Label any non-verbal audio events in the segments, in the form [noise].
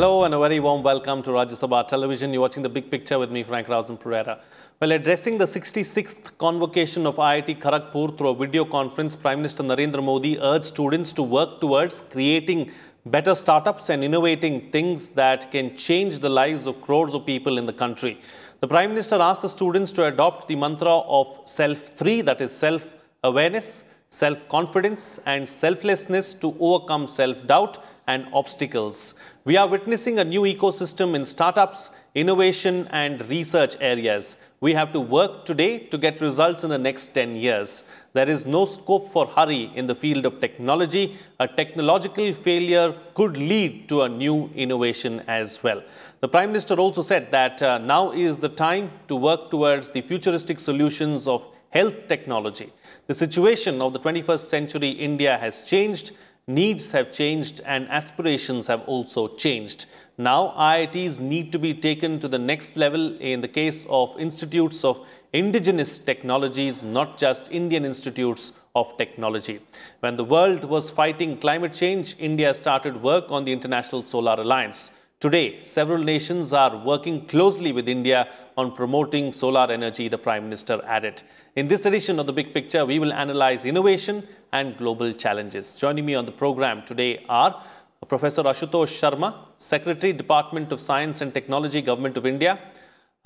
Hello and a very warm welcome to Rajya Sabha Television. You're watching the big picture with me, Frank Rausan Pereira. Well, addressing the 66th convocation of IIT Kharagpur through a video conference, Prime Minister Narendra Modi urged students to work towards creating better startups and innovating things that can change the lives of crores of people in the country. The Prime Minister asked the students to adopt the mantra of self-3, that is self-awareness, self-confidence and selflessness to overcome self-doubt and obstacles. We are witnessing a new ecosystem in startups, innovation and research areas. We have to work today to get results in the next 10 years. There is no scope for hurry in the field of technology. A technological failure could lead to a new innovation as well. The Prime Minister also said that uh, now is the time to work towards the futuristic solutions of health technology. The situation of the 21st century India has changed needs have changed and aspirations have also changed. Now IITs need to be taken to the next level in the case of institutes of indigenous technologies, not just Indian institutes of technology. When the world was fighting climate change, India started work on the International Solar Alliance. Today, several nations are working closely with India on promoting solar energy, the Prime Minister added. In this edition of The Big Picture, we will analyze innovation and global challenges. Joining me on the program today are Professor Ashutosh Sharma, Secretary, Department of Science and Technology, Government of India,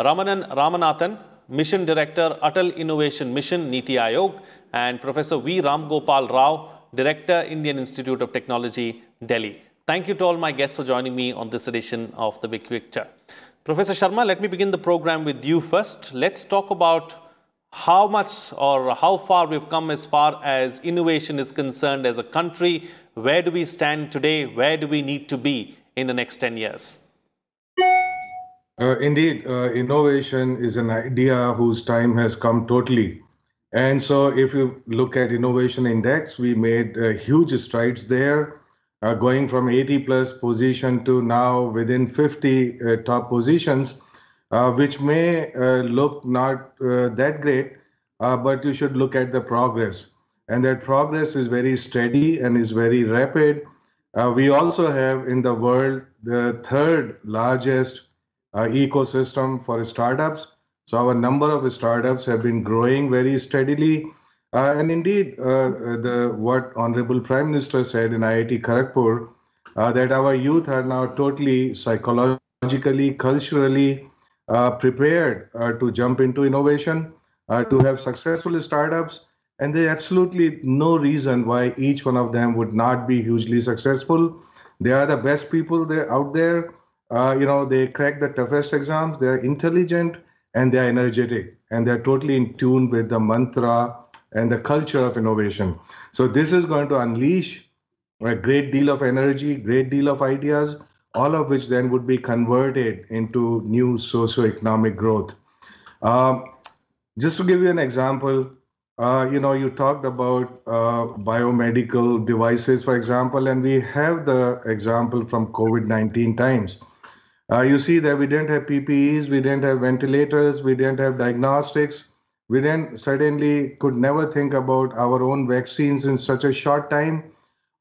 Ramanan Ramanathan, Mission Director, Atal Innovation Mission, Niti Aayog, and Professor V. Ramgopal Rao, Director, Indian Institute of Technology, Delhi. Thank you to all my guests for joining me on this edition of The Big Picture. Professor Sharma, let me begin the program with you first. Let's talk about how much or how far we've come as far as innovation is concerned as a country. Where do we stand today? Where do we need to be in the next 10 years? Uh, indeed, uh, innovation is an idea whose time has come totally. And so if you look at innovation index, we made uh, huge strides there uh, going from 80 plus position to now within 50 uh, top positions, which may uh, look not uh, that great, uh, but you should look at the progress. And that progress is very steady and is very rapid. we also have in the world the third largest ecosystem for startups. So our number of startups have been growing very steadily. Uh, and indeed, uh, the what Honorable Prime Minister said in IIT Kharagpur, uh, that our youth are now totally psychologically, culturally Uh, prepared uh, to jump into innovation, uh, to hmm. have successful startups, and there's absolutely no reason why each one of them would not be hugely successful. They are the best people there out there. Uh, you know, they crack the toughest exams. They're intelligent and they're energetic, and they're totally in tune with the mantra and the culture of innovation. So this is going to unleash a great deal of energy, great deal of ideas, all of which then would be converted into new socio-economic growth. Um, just to give you an example, uh, you know, you talked about uh, biomedical devices, for example, and we have the example from COVID-19 times. Uh, you see that we didn't have PPEs, we didn't have ventilators, we didn't have diagnostics, we then suddenly could never think about our own vaccines in such a short time.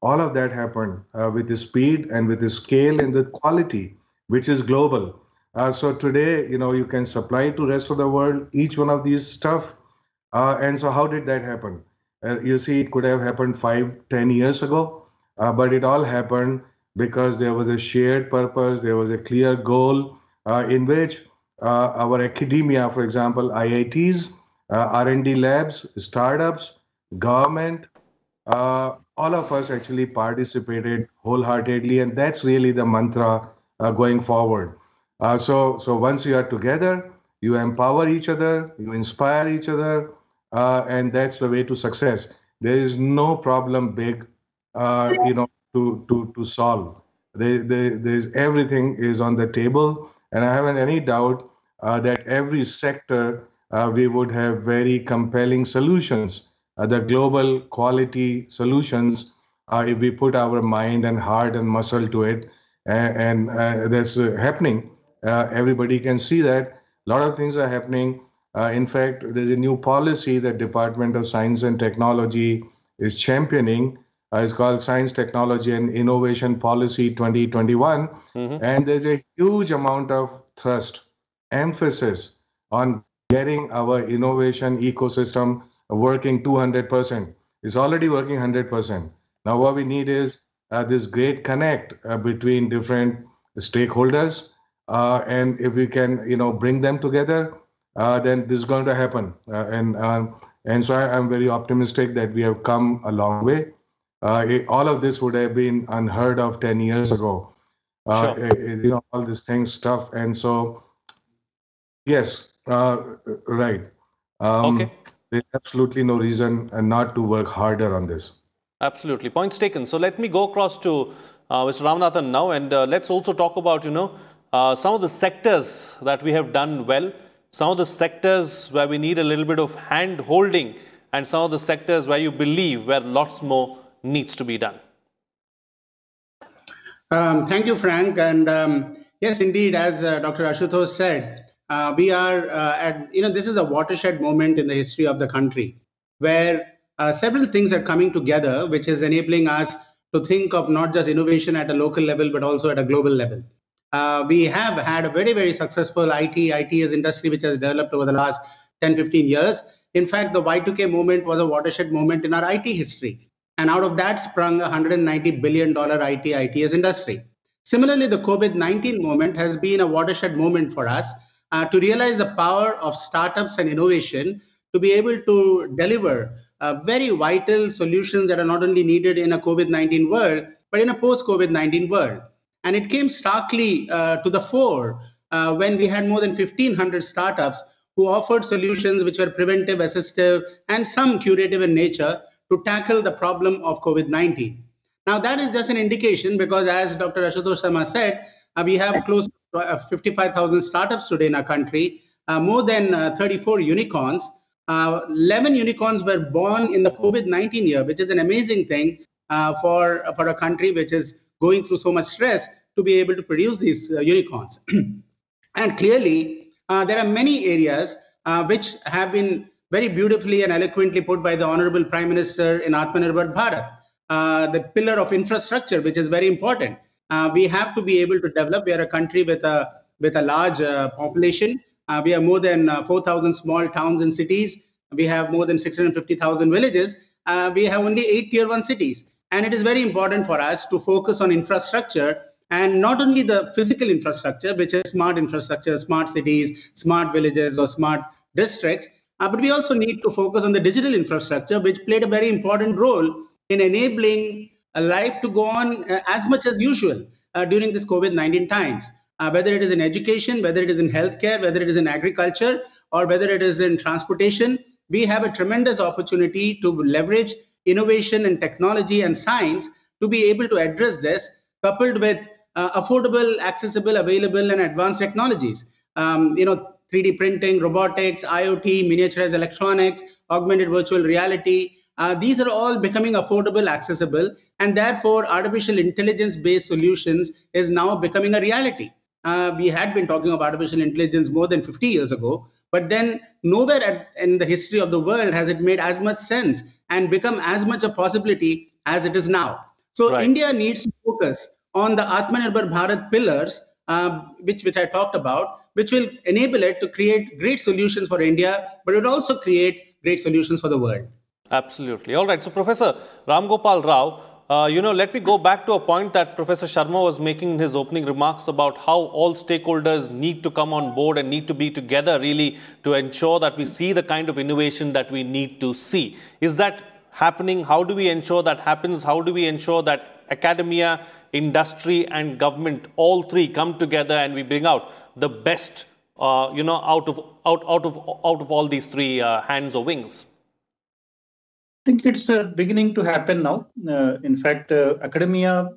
All of that happened uh, with the speed and with the scale and the quality, which is global. Uh, so today, you know, you can supply to rest of the world each one of these stuff. Uh, and so how did that happen? Uh, you see, it could have happened five, ten years ago, uh, but it all happened because there was a shared purpose, there was a clear goal uh, in which our academia, for example, IITs, R&D labs, startups, government, uh, all of us actually participated wholeheartedly, and that's really the mantra uh, going forward. Uh, so, so once you are together, you empower each other, you inspire each other, uh, and that's the way to success. There is no problem big, uh, you know, to to to solve. There, there, there's everything is on the table, and I haven't any doubt that every sector uh, we would have very compelling solutions. Uh, the global quality solutions, uh, if we put our mind and heart and muscle to it, and, and that's happening. everybody can see that. A lot of things are happening. in fact, there's a new policy that Department of Science and Technology is championing, Uh, it's called Science, Technology, and Innovation Policy 2021. Mm-hmm. And there's a huge amount of thrust, emphasis on getting our innovation ecosystem working 200%. It's already working 100%. Now, what we need is uh, this great connect uh, between different stakeholders. Uh, and if we can, you know, bring them together, uh, then this is going to happen. Uh, and um, and so I, am very optimistic that we have come a long way. Uh, it, all of this would have been unheard of 10 years ago. Sure. It, you know, all these things, stuff. And so, yes, right. Um, okay. There's absolutely no reason and not to work harder on this. Absolutely. Points taken. So let me go across to uh, Mr. Ramanathan now and uh, let's also talk about, you know, uh, some of the sectors that we have done well, some of the sectors where we need a little bit of hand holding and some of the sectors where you believe where lots more needs to be done. Um, thank you, Frank. And um, yes, indeed, as uh, Dr. Ashutosh said, uh, we are uh, at, you know, this is a watershed moment in the history of the country where uh, several things are coming together, which is enabling us to think of not just innovation at a local level, but also at a global level. Uh, we have had a very, very successful IT, ITS industry, which has developed over the last 10, 15 years. In fact, the Y2K moment was a watershed moment in our IT history. And out of that sprung a $190 billion IT, ITS industry. Similarly, the COVID 19 moment has been a watershed moment for us uh, to realize the power of startups and innovation to be able to deliver uh, very vital solutions that are not only needed in a COVID 19 world, but in a post COVID 19 world. And it came starkly uh, to the fore uh, when we had more than 1,500 startups who offered solutions which were preventive, assistive, and some curative in nature to tackle the problem of COVID 19. Now, that is just an indication because, as Dr. Ashutosh Sharma said, uh, we have close to 55,000 startups today in our country, uh, more than 34 unicorns. Uh, 11 unicorns were born in the COVID 19 year, which is an amazing thing uh, for, for a country which is going through so much stress to be able to produce these uh, unicorns. [clears throat] and clearly, uh, there are many areas uh, which have been very beautifully and eloquently put by the Honorable Prime Minister in Atmanirbhar Bharat, uh, the pillar of infrastructure, which is very important. We have to be able to develop. We are a country with a with a large population uh, we have more than uh, 4,000 small towns and cities. We have more than 650,000 villages. Uh, we have only eight tier one cities. And it is very important for us to focus on infrastructure and not only the physical infrastructure, which is smart infrastructure, smart cities, smart villages, or smart districts, uh, but we also need to focus on the digital infrastructure, which played a very important role in enabling life to go on uh, as much as usual uh, during this COVID 19 times uh, whether it is in education, whether it is in healthcare, whether it is in agriculture, or whether it is in transportation, we have a tremendous opportunity to leverage innovation and technology and science to be able to address this, coupled with uh, affordable, accessible, available, and advanced technologies. Um, you know, 3D printing, robotics, IoT, miniaturized electronics, augmented virtual reality. Uh, these are all becoming affordable, accessible, and therefore artificial intelligence-based solutions is now becoming a reality uh, we had been talking of artificial intelligence more than 50 years ago, but then nowhere at, in the history of the world has it made as much sense and become as much a possibility as it is now. So right. India needs to focus on the Atmanirbhar Bharat pillars, uh, which which I talked about, which will enable it to create great solutions for India, but it will also create great solutions for the world. Absolutely. All right. So Professor Ram Gopal Rao, uh, you know, let me go back to a point that Professor Sharma was making in his opening remarks about how all stakeholders need to come on board and need to be together really to ensure that we see the kind of innovation that we need to see. Is that happening? How do we ensure that happens? How do we ensure that academia, industry and government, all three come together and we bring out the best, uh, you know, out of, out, out, of, out of all these three uh, hands or wings? I think it's uh, beginning to happen now. Uh, in fact, uh, academia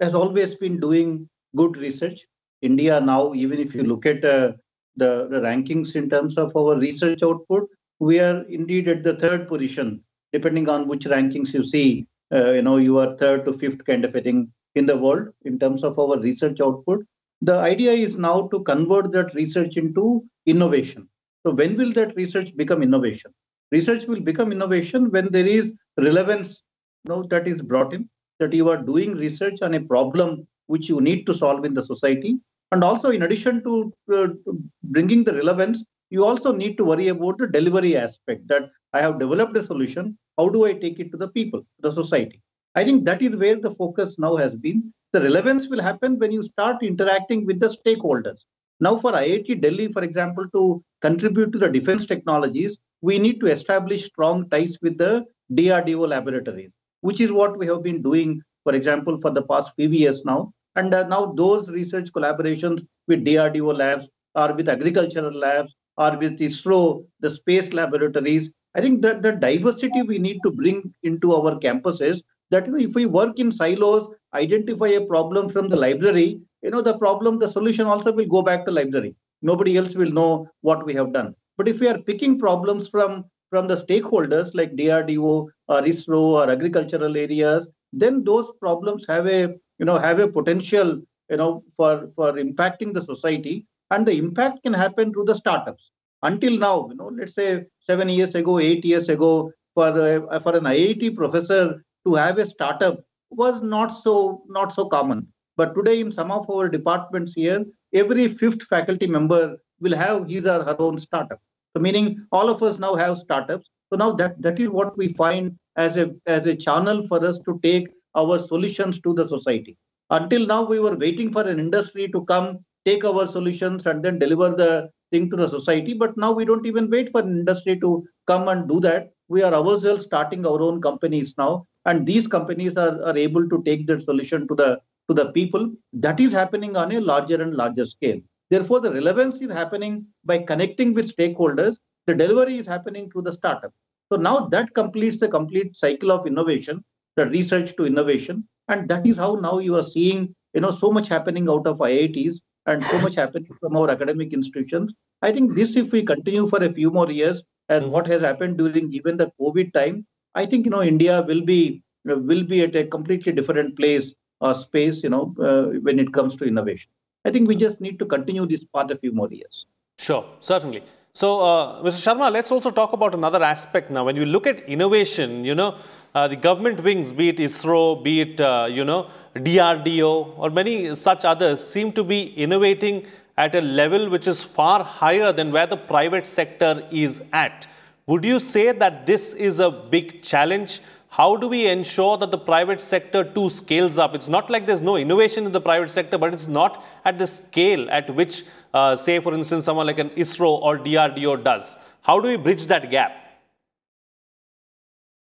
has always been doing good research. India now, even if you look at uh, the, the, rankings in terms of our research output, we are indeed at the third position, depending on which rankings you see. Uh, you know, you are third to fifth kind of a thing in the world in terms of our research output. The idea is now to convert that research into innovation. So when will that research become innovation? Research will become innovation when there is relevance you know, that is brought in, that you are doing research on a problem which you need to solve in the society. And also, in addition to, uh, to bringing the relevance, you also need to worry about the delivery aspect that I have developed a solution. How do I take it to the people, the society? I think that is where the focus now has been. The relevance will happen when you start interacting with the stakeholders. Now, for IIT Delhi, for example, to contribute to the defense technologies, we need to establish strong ties with the DRDO laboratories, which is what we have been doing, for example, for the past few years now. And uh, now those research collaborations with DRDO labs or with agricultural labs or with ISRO, the space laboratories, I think that the diversity we need to bring into our campuses that if we work in silos, identify a problem from the library, you know, the problem, the solution also will go back to library. Nobody else will know what we have done. But if we are picking problems from, from the stakeholders like DRDO or ISRO or agricultural areas, then those problems have a, you know, have a potential, you know, for, for impacting the society. And the impact can happen through the startups. Until now, you know, let's say seven years ago, eight years ago, for, uh, for an IIT professor to have a startup was not so not so common but today in some of our departments here every fifth faculty member will have his or her own startup so meaning all of us now have startups. So now that that is what we find as a as a channel for us to take our solutions to the society. Until now we were waiting for an industry to come take our solutions and then deliver the thing to the society. But now we don't even wait for an industry to come and do that. We are ourselves starting our own companies now. And these companies are, are able to take their solution to the to the people. That is happening on a larger and larger scale therefore the relevance is happening by connecting with stakeholders. The delivery is happening through the startup. So now that completes the complete cycle of innovation the research to innovation. And that is how now you are seeing you know so much happening out of iits and so much happening from our academic institutions. I think this if we continue for a few more years as what has happened during even the covid time I think you know India will be will be at a completely different place or space, you know, uh, when it comes to innovation. I think we just need to continue this path a few more years. Sure, certainly. So, uh, Mr. Sharma, let's also talk about another aspect now. When you look at innovation, you know, uh, the government wings, be it ISRO, be it, uh, you know, DRDO, or many such others, seem to be innovating at a level which is far higher than where the private sector is at. Would you say that this is a big challenge? How do we ensure that the private sector too scales up? It's not like there's no innovation in the private sector, but it's not at the scale at which, uh, say, for instance, someone like an ISRO or DRDO does. How do we bridge that gap?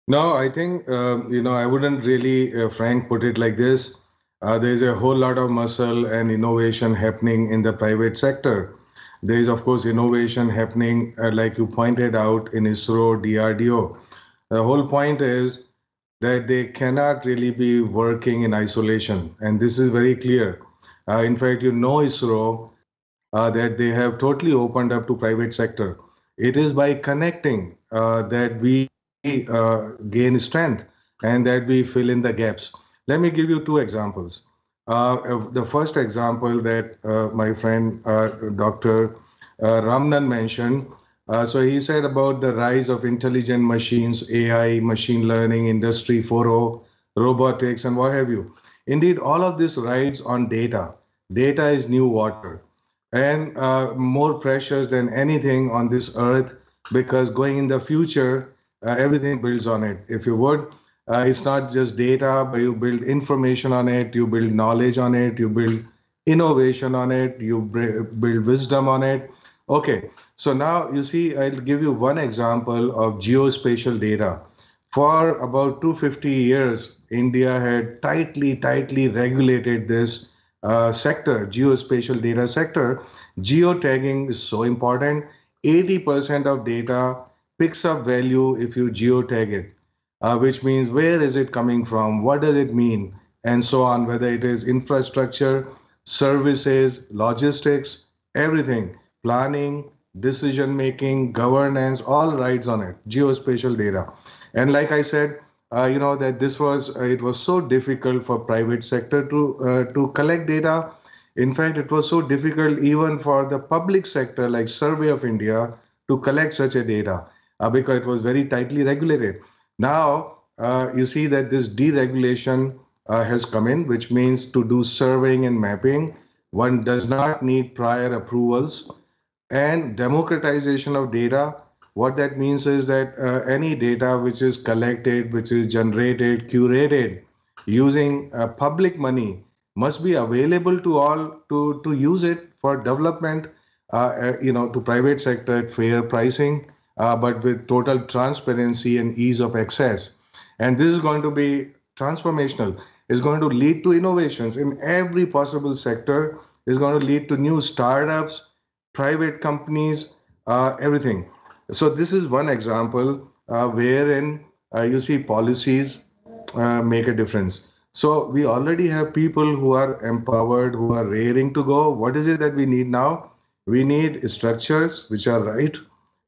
No, I think, uh, you know, I wouldn't really, uh, Frank, put it like this. Uh, there's a whole lot of muscle and innovation happening in the private sector. There is, of course, innovation happening, uh, like you pointed out, in ISRO, DRDO. The whole point is that they cannot really be working in isolation. And this is very clear. Uh, in fact, you know ISRO uh, that they have totally opened up to private sector. It is by connecting uh, that we uh, gain strength and that we fill in the gaps. Let me give you two examples. Uh, the first example that uh, my friend Dr. Ramanan mentioned. So he said about the rise of intelligent machines, AI, machine learning, industry 4.0, robotics, and what have you. Indeed, all of this rides on data. Data is new water and uh, more precious than anything on this earth because going in the future, uh, everything builds on it. If you would, uh, it's not just data, but you build information on it, you build knowledge on it, you build innovation on it, you build wisdom on it. Okay, so now you see, I'll give you one example of geospatial data. For about 250 years, India had tightly, tightly regulated this uh, sector, geospatial data sector. Geotagging is so important. 80% of data picks up value if you geotag it uh, which means where is it coming from, what does it mean, and so on, whether it is infrastructure, services, logistics, everything, planning, decision making, governance, all rides on it, geospatial data. And like I said, uh, you know that this was uh, it was so difficult for private sector to uh, to collect data. In fact, it was so difficult even for the public sector like Survey of India to collect such a data uh, because it was very tightly regulated. Now, uh, you see that this deregulation uh, has come in, which means to do surveying and mapping, one does not need prior approvals. And democratization of data, what that means is that uh, any data which is collected, which is generated, curated using uh, public money must be available to all to, to use it for development, uh, uh, you know, to private sector at fair pricing, uh, but with total transparency and ease of access. And this is going to be transformational. It's going to lead to innovations in every possible sector. It's going to lead to new startups, private companies, uh, everything. So this is one example uh, wherein uh, you see policies uh, make a difference. So we already have people who are empowered, who are raring to go. What is it that we need now? We need structures which are right.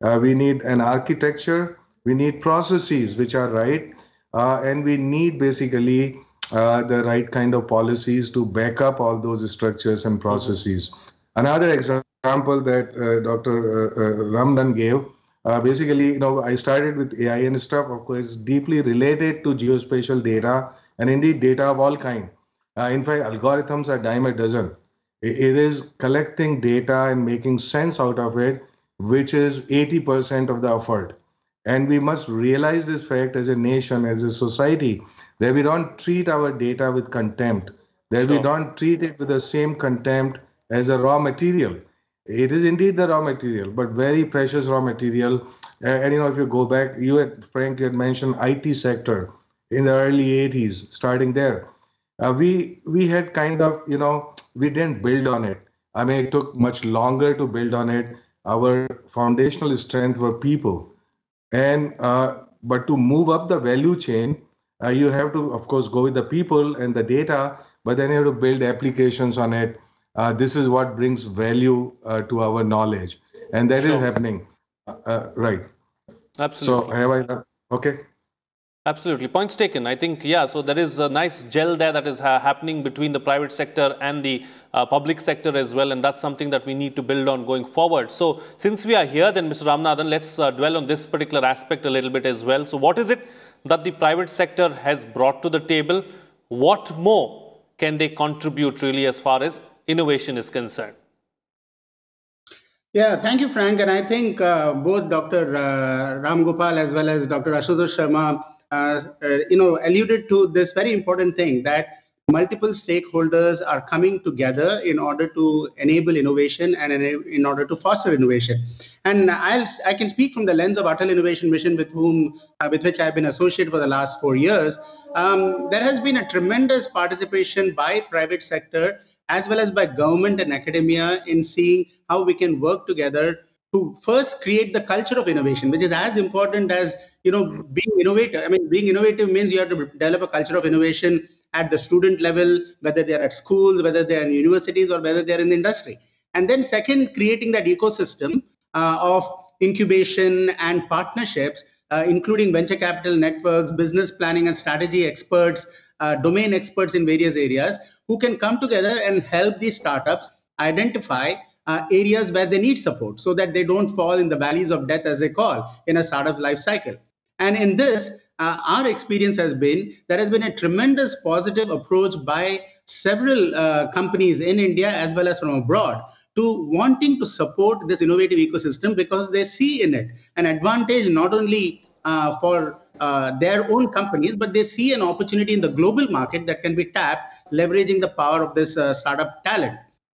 Uh, we need an architecture. We need processes which are right. And we need basically uh, the right kind of policies to back up all those structures and processes. Another example that uh, Dr. Uh, uh, Ramdan gave, uh, basically, you know, I started with AI and stuff, of course, deeply related to geospatial data and indeed data of all kind. in fact, algorithms are dime a dozen. It is collecting data and making sense out of it, which is 80% of the effort. And we must realize this fact as a nation, as a society, that we don't treat our data with contempt, that we don't treat it with the same contempt as a raw material. It is indeed the raw material, but very precious raw material. Uh, and you know, if you go back, you had Frank, you had mentioned IT sector in the early 80s, starting there. Uh, we we had kind of you know we didn't build on it. I mean, it took much longer to build on it. Our foundational strength were people, and uh, but to move up the value chain, uh, you have to of course go with the people and the data, but then you have to build applications on it. Uh, this is what brings value uh, to our knowledge, and that is Sure. happening. Uh, right. Absolutely. So have I? Okay. Absolutely. Points taken. I think, yeah, so there is a nice gel there that is ha- happening between the private sector and the uh, public sector as well. And that's something that we need to build on going forward. So, since we are here, then, Mr. Ramanathan, let's uh, dwell on this particular aspect a little bit as well. So, what is it that the private sector has brought to the table? What more can they contribute really as far as innovation is concerned? Yeah, thank you, Frank. And I think uh, both Dr. Uh, Ram Gopal as well as Dr. Ashutosh Sharma, uh, uh, you know, alluded to this very important thing that multiple stakeholders are coming together in order to enable innovation and in order to foster innovation. And I'll I can speak from the lens of Atal Innovation Mission, with whom uh, with which I've been associated for the last four years. Um, there has been a tremendous participation by private sector as well as by government and academia in seeing how we can work together to first create the culture of innovation, which is as important as you know being innovative. I mean, being innovative means you have to develop a culture of innovation at the student level, whether they're at schools, whether they're in universities, or whether they're in the industry. And then second, creating that ecosystem uh, of incubation and partnerships, uh, including venture capital networks, business planning and strategy experts, uh, domain experts in various areas who can come together and help these startups identify uh, areas where they need support so that they don't fall in the valleys of death, as they call, in a startup's life cycle. And in this, uh, our experience has been there has been a tremendous positive approach by several uh, companies in India as well as from abroad to wanting to support this innovative ecosystem because they see in it an advantage not only uh, for uh, their own companies, but they see an opportunity in the global market that can be tapped, leveraging the power of this uh, startup talent.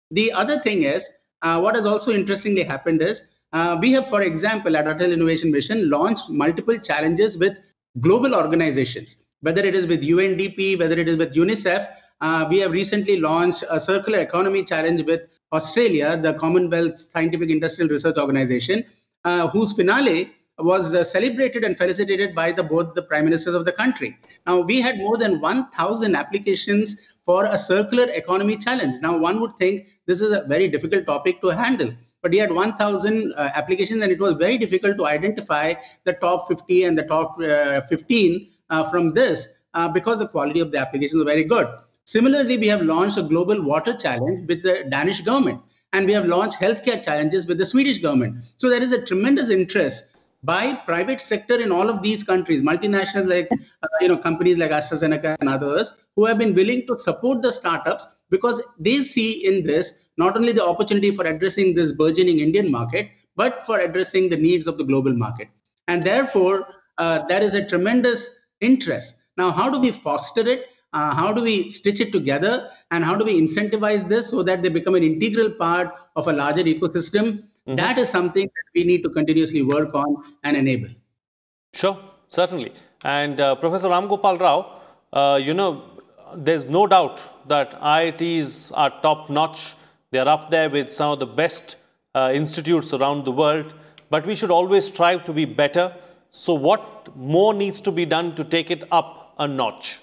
The other thing is, uh, what has also interestingly happened is, uh, we have, for example, at Atal Innovation Mission, launched multiple challenges with global organizations, whether it is with UNDP, whether it is with UNICEF. Uh, we have recently launched a circular economy challenge with Australia, the Commonwealth Scientific Industrial Research Organization, uh, whose finale was uh, celebrated and felicitated by the both the prime ministers of the country. Now we had more than 1,000 applications for a circular economy challenge. Now one would think this is a very difficult topic to handle, but we had 1,000 uh, applications and it was very difficult to identify the top 50 and the top uh, 15 uh, from this uh, because the quality of the applications was very good. Similarly, we have launched a global water challenge with the Danish government, and we have launched healthcare challenges with the Swedish government. So there is a tremendous interest by private sector in all of these countries, multinationals like uh, you know companies like AstraZeneca and others, who have been willing to support the startups because they see in this not only the opportunity for addressing this burgeoning Indian market, but for addressing the needs of the global market. And therefore, uh, there is a tremendous interest. Now, how do we foster it? Uh, how do we stitch it together? And how do we incentivize this so that they become an integral part of a larger ecosystem? Mm-hmm. That is something that we need to continuously work on and enable. Sure, certainly. And uh, Professor Ram Gopal Rao, uh, you know, there's no doubt that IITs are top notch. They're up there with some of the best uh, institutes around the world, but we should always strive to be better. So, what more needs to be done to take it up a notch?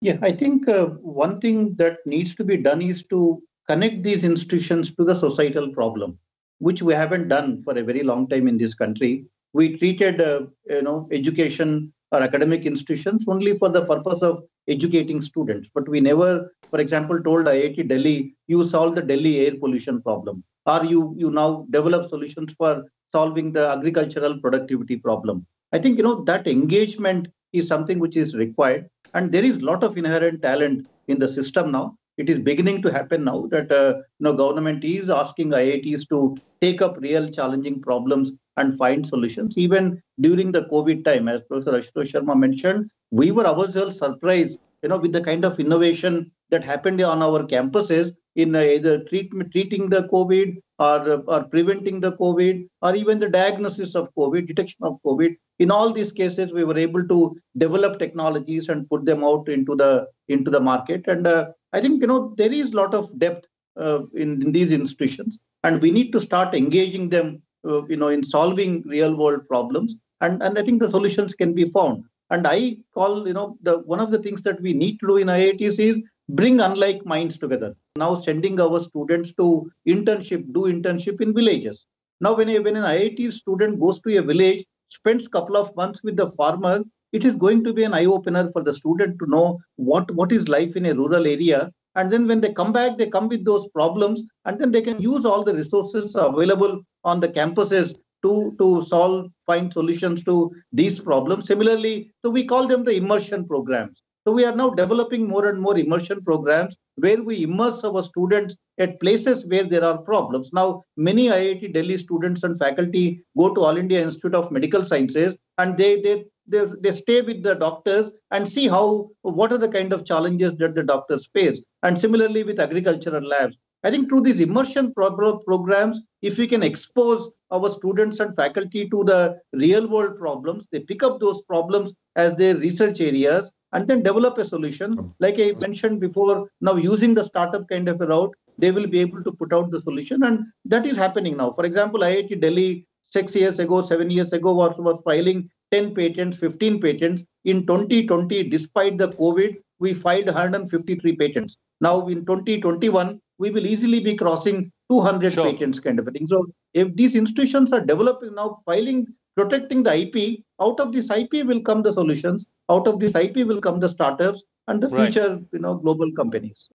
Yeah, I think uh, one thing that needs to be done is to connect these institutions to the societal problem, which we haven't done for a very long time in this country. We treated, uh, you know, education or academic institutions only for the purpose of educating students. But we never, for example, told IIT Delhi, you solve the Delhi air pollution problem, or you you now develop solutions for solving the agricultural productivity problem. I think you know that engagement is something which is required, and there is a lot of inherent talent in the system now it is beginning to happen now that uh, you know government is asking IITs to take up real challenging problems and find solutions. Even during the COVID time, as Professor Ashutosh Sharma mentioned, we were ourselves surprised, you know, with the kind of innovation that happened on our campuses in uh, either treatment, treating the COVID or, or preventing the COVID or even the diagnosis of COVID, detection of COVID. In all these cases, we were able to develop technologies and put them out into the into the market. And uh, I think you know there is a lot of depth uh, in, in these institutions, and we need to start engaging them, uh, you know, in solving real world problems. And and I think the solutions can be found. And I call you know the one of the things that we need to do in IITs is bring unlike minds together. Now sending our students to internship, do internship in villages. Now when, a, when an IIT student goes to a village, spends couple of months with the farmer, it is going to be an eye opener for the student to know what, what is life in a rural area. And then when they come back, they come with those problems, and then they can use all the resources available on the campuses to, to solve, find solutions to these problems. Similarly, so we call them the immersion programs. So we are now developing more and more immersion programs where we immerse our students at places where there are problems. Now, many IIT Delhi students and faculty go to All India Institute of Medical Sciences and they, they, they, they stay with the doctors and see how, what are the kind of challenges that the doctors face. And similarly with agricultural labs. I think through these immersion pro- programs, if we can expose our students and faculty to the real world problems, they pick up those problems as their research areas and then develop a solution. Hmm. Like I mentioned before, now using the startup kind of a route, they will be able to put out the solution. And that is happening now. For example, IIT Delhi six years ago, seven years ago was, was filing 10 patents, 15 patents. In 2020, despite the COVID, we filed 153 patents. Now in 2021, we will easily be crossing 200 sure. patents kind of a thing. So if these institutions are developing now, filing, protecting the IP, out of this IP will come the solutions out of this IP will come the startups and the right. future, you know, global companies.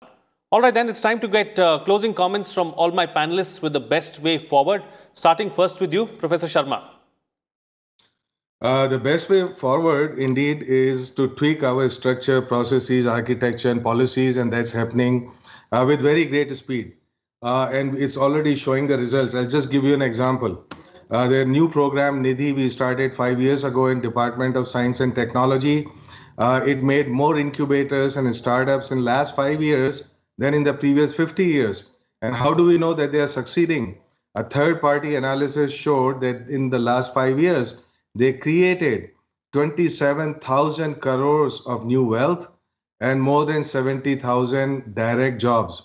All right, then it's time to get uh, closing comments from all my panelists with the best way forward. Starting first with you, Professor Sharma. Uh, the best way forward, indeed, is to tweak our structure, processes, architecture, and policies, and that's happening uh, with very great speed. Uh, and it's already showing the results. I'll just give you an example. Uh, their new program, Nidhi, we started five years ago in Department of Science and Technology. Uh, it made more incubators and startups in last five years than in the previous 50 years. And how do we know that they are succeeding? A third party analysis showed that in the last five years, they created 27,000 crores of new wealth and more than 70,000 direct jobs.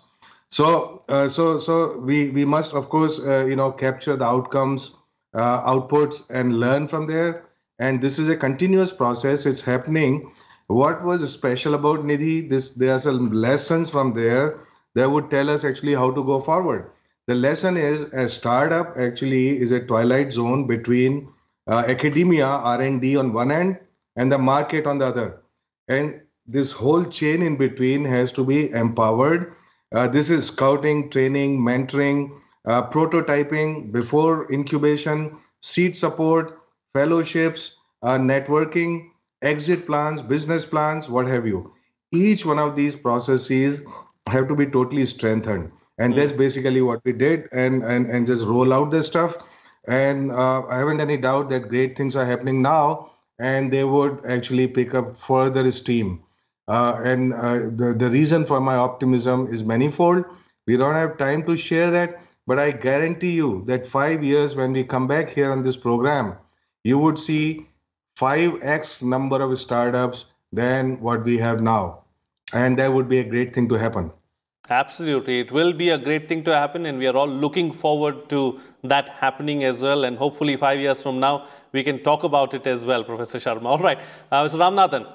So, uh, so, so we we must of course uh, you know capture the outcomes uh, outputs and learn from there. And this is a continuous process. It's happening. What was special about Nidhi? This there are some lessons from there that would tell us actually how to go forward. The lesson is a startup actually is a twilight zone between uh, academia R&D on one end and the market on the other. And this whole chain in between has to be empowered. Uh, this is scouting, training, mentoring, uh, prototyping before incubation, seed support, fellowships, uh, networking, exit plans, business plans, what have you. Each one of these processes have to be totally strengthened. And that's basically what we did and, and, and just roll out this stuff. And uh, I haven't any doubt that great things are happening now and they would actually pick up further steam. Uh, and uh, the, the reason for my optimism is manifold. We don't have time to share that, but I guarantee you that five years when we come back here on this program, you would see 5x number of startups than what we have now. And that would be a great thing to happen. Absolutely. It will be a great thing to happen, and we are all looking forward to that happening as well. And hopefully, five years from now, we can talk about it as well, Professor Sharma. All right. Uh, Mr. Ramanathan.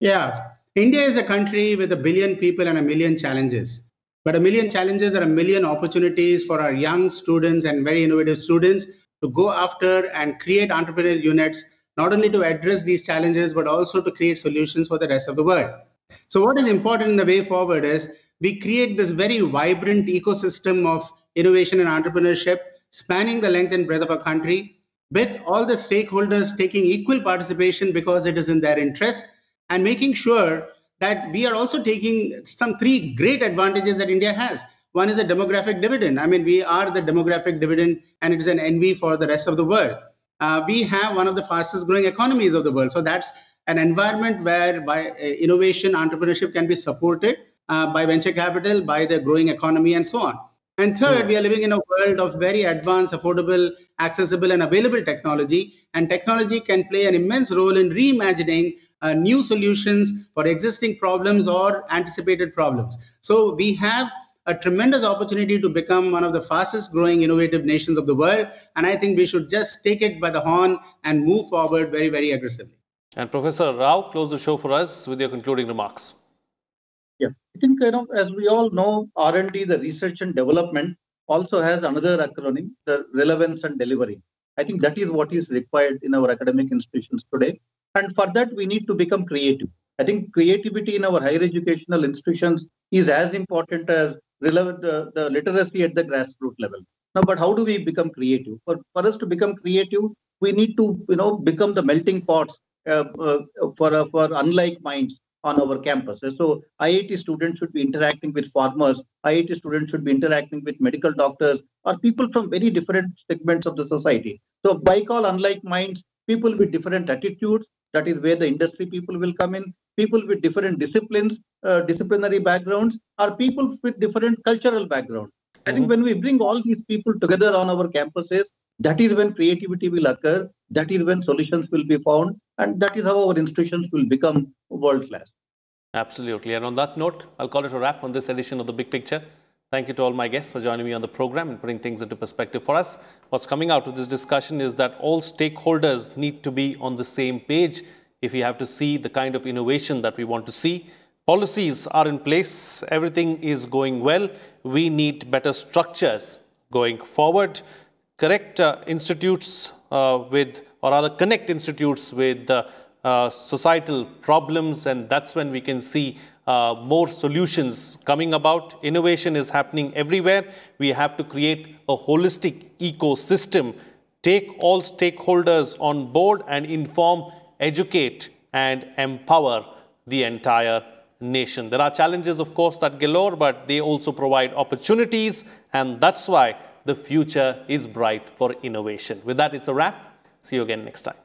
Yeah. India is a country with a billion people and a million challenges. But a million challenges are a million opportunities for our young students and very innovative students to go after and create entrepreneurial units, not only to address these challenges, but also to create solutions for the rest of the world. So, what is important in the way forward is we create this very vibrant ecosystem of innovation and entrepreneurship spanning the length and breadth of our country, with all the stakeholders taking equal participation because it is in their interest, and making sure that we are also taking some three great advantages that India has. One is a demographic dividend. I mean, we are the demographic dividend, and it is an envy for the rest of the world. Uh, we have one of the fastest growing economies of the world. So that's an environment where by uh, innovation, entrepreneurship can be supported uh, by venture capital, by the growing economy, and so on. And third, we are living in a world of very advanced, affordable, accessible, and available technology. And technology can play an immense role in reimagining uh, new solutions for existing problems or anticipated problems. So we have a tremendous opportunity to become one of the fastest growing innovative nations of the world. And I think we should just take it by the horn and move forward very, very aggressively. And Professor Rao, close the show for us with your concluding remarks. Yeah, I think you know, as we all know, R&D, the research and development, also has another acronym, the relevance and delivery. I think that is what is required in our academic institutions today. And for that, we need to become creative. I think creativity in our higher educational institutions is as important as relevant, uh, the literacy at the grassroots level. Now, but how do we become creative? For, for us to become creative, we need to, you know, become the melting pots for, uh, for unlike minds on our campus. So IIT students should be interacting with farmers. IIT students should be interacting with medical doctors or people from very different segments of the society. So by call unlike minds, people with different attitudes, that is where the industry people will come in. People with different disciplines, uh, disciplinary backgrounds, or people with different cultural backgrounds. I think when we bring all these people together on our campuses, that is when creativity will occur. That is when solutions will be found. And that is how our institutions will become world class. Absolutely. And on that note, I'll call it a wrap on this edition of The Big Picture. Thank you to all my guests for joining me on the program and putting things into perspective for us. What's coming out of this discussion is that all stakeholders need to be on the same page if we have to see the kind of innovation that we want to see. Policies are in place, everything is going well. We need better structures going forward. Correct uh, institutes with, or rather, connect institutes with uh, uh, societal problems, and that's when we can see uh, more solutions coming about. Innovation is happening everywhere. We have to create a holistic ecosystem, take all stakeholders on board, and inform, educate, and empower the entire nation. There are challenges, of course, that galore, but they also provide opportunities, and that's why the future is bright for innovation. With that, it's a wrap. See you again next time.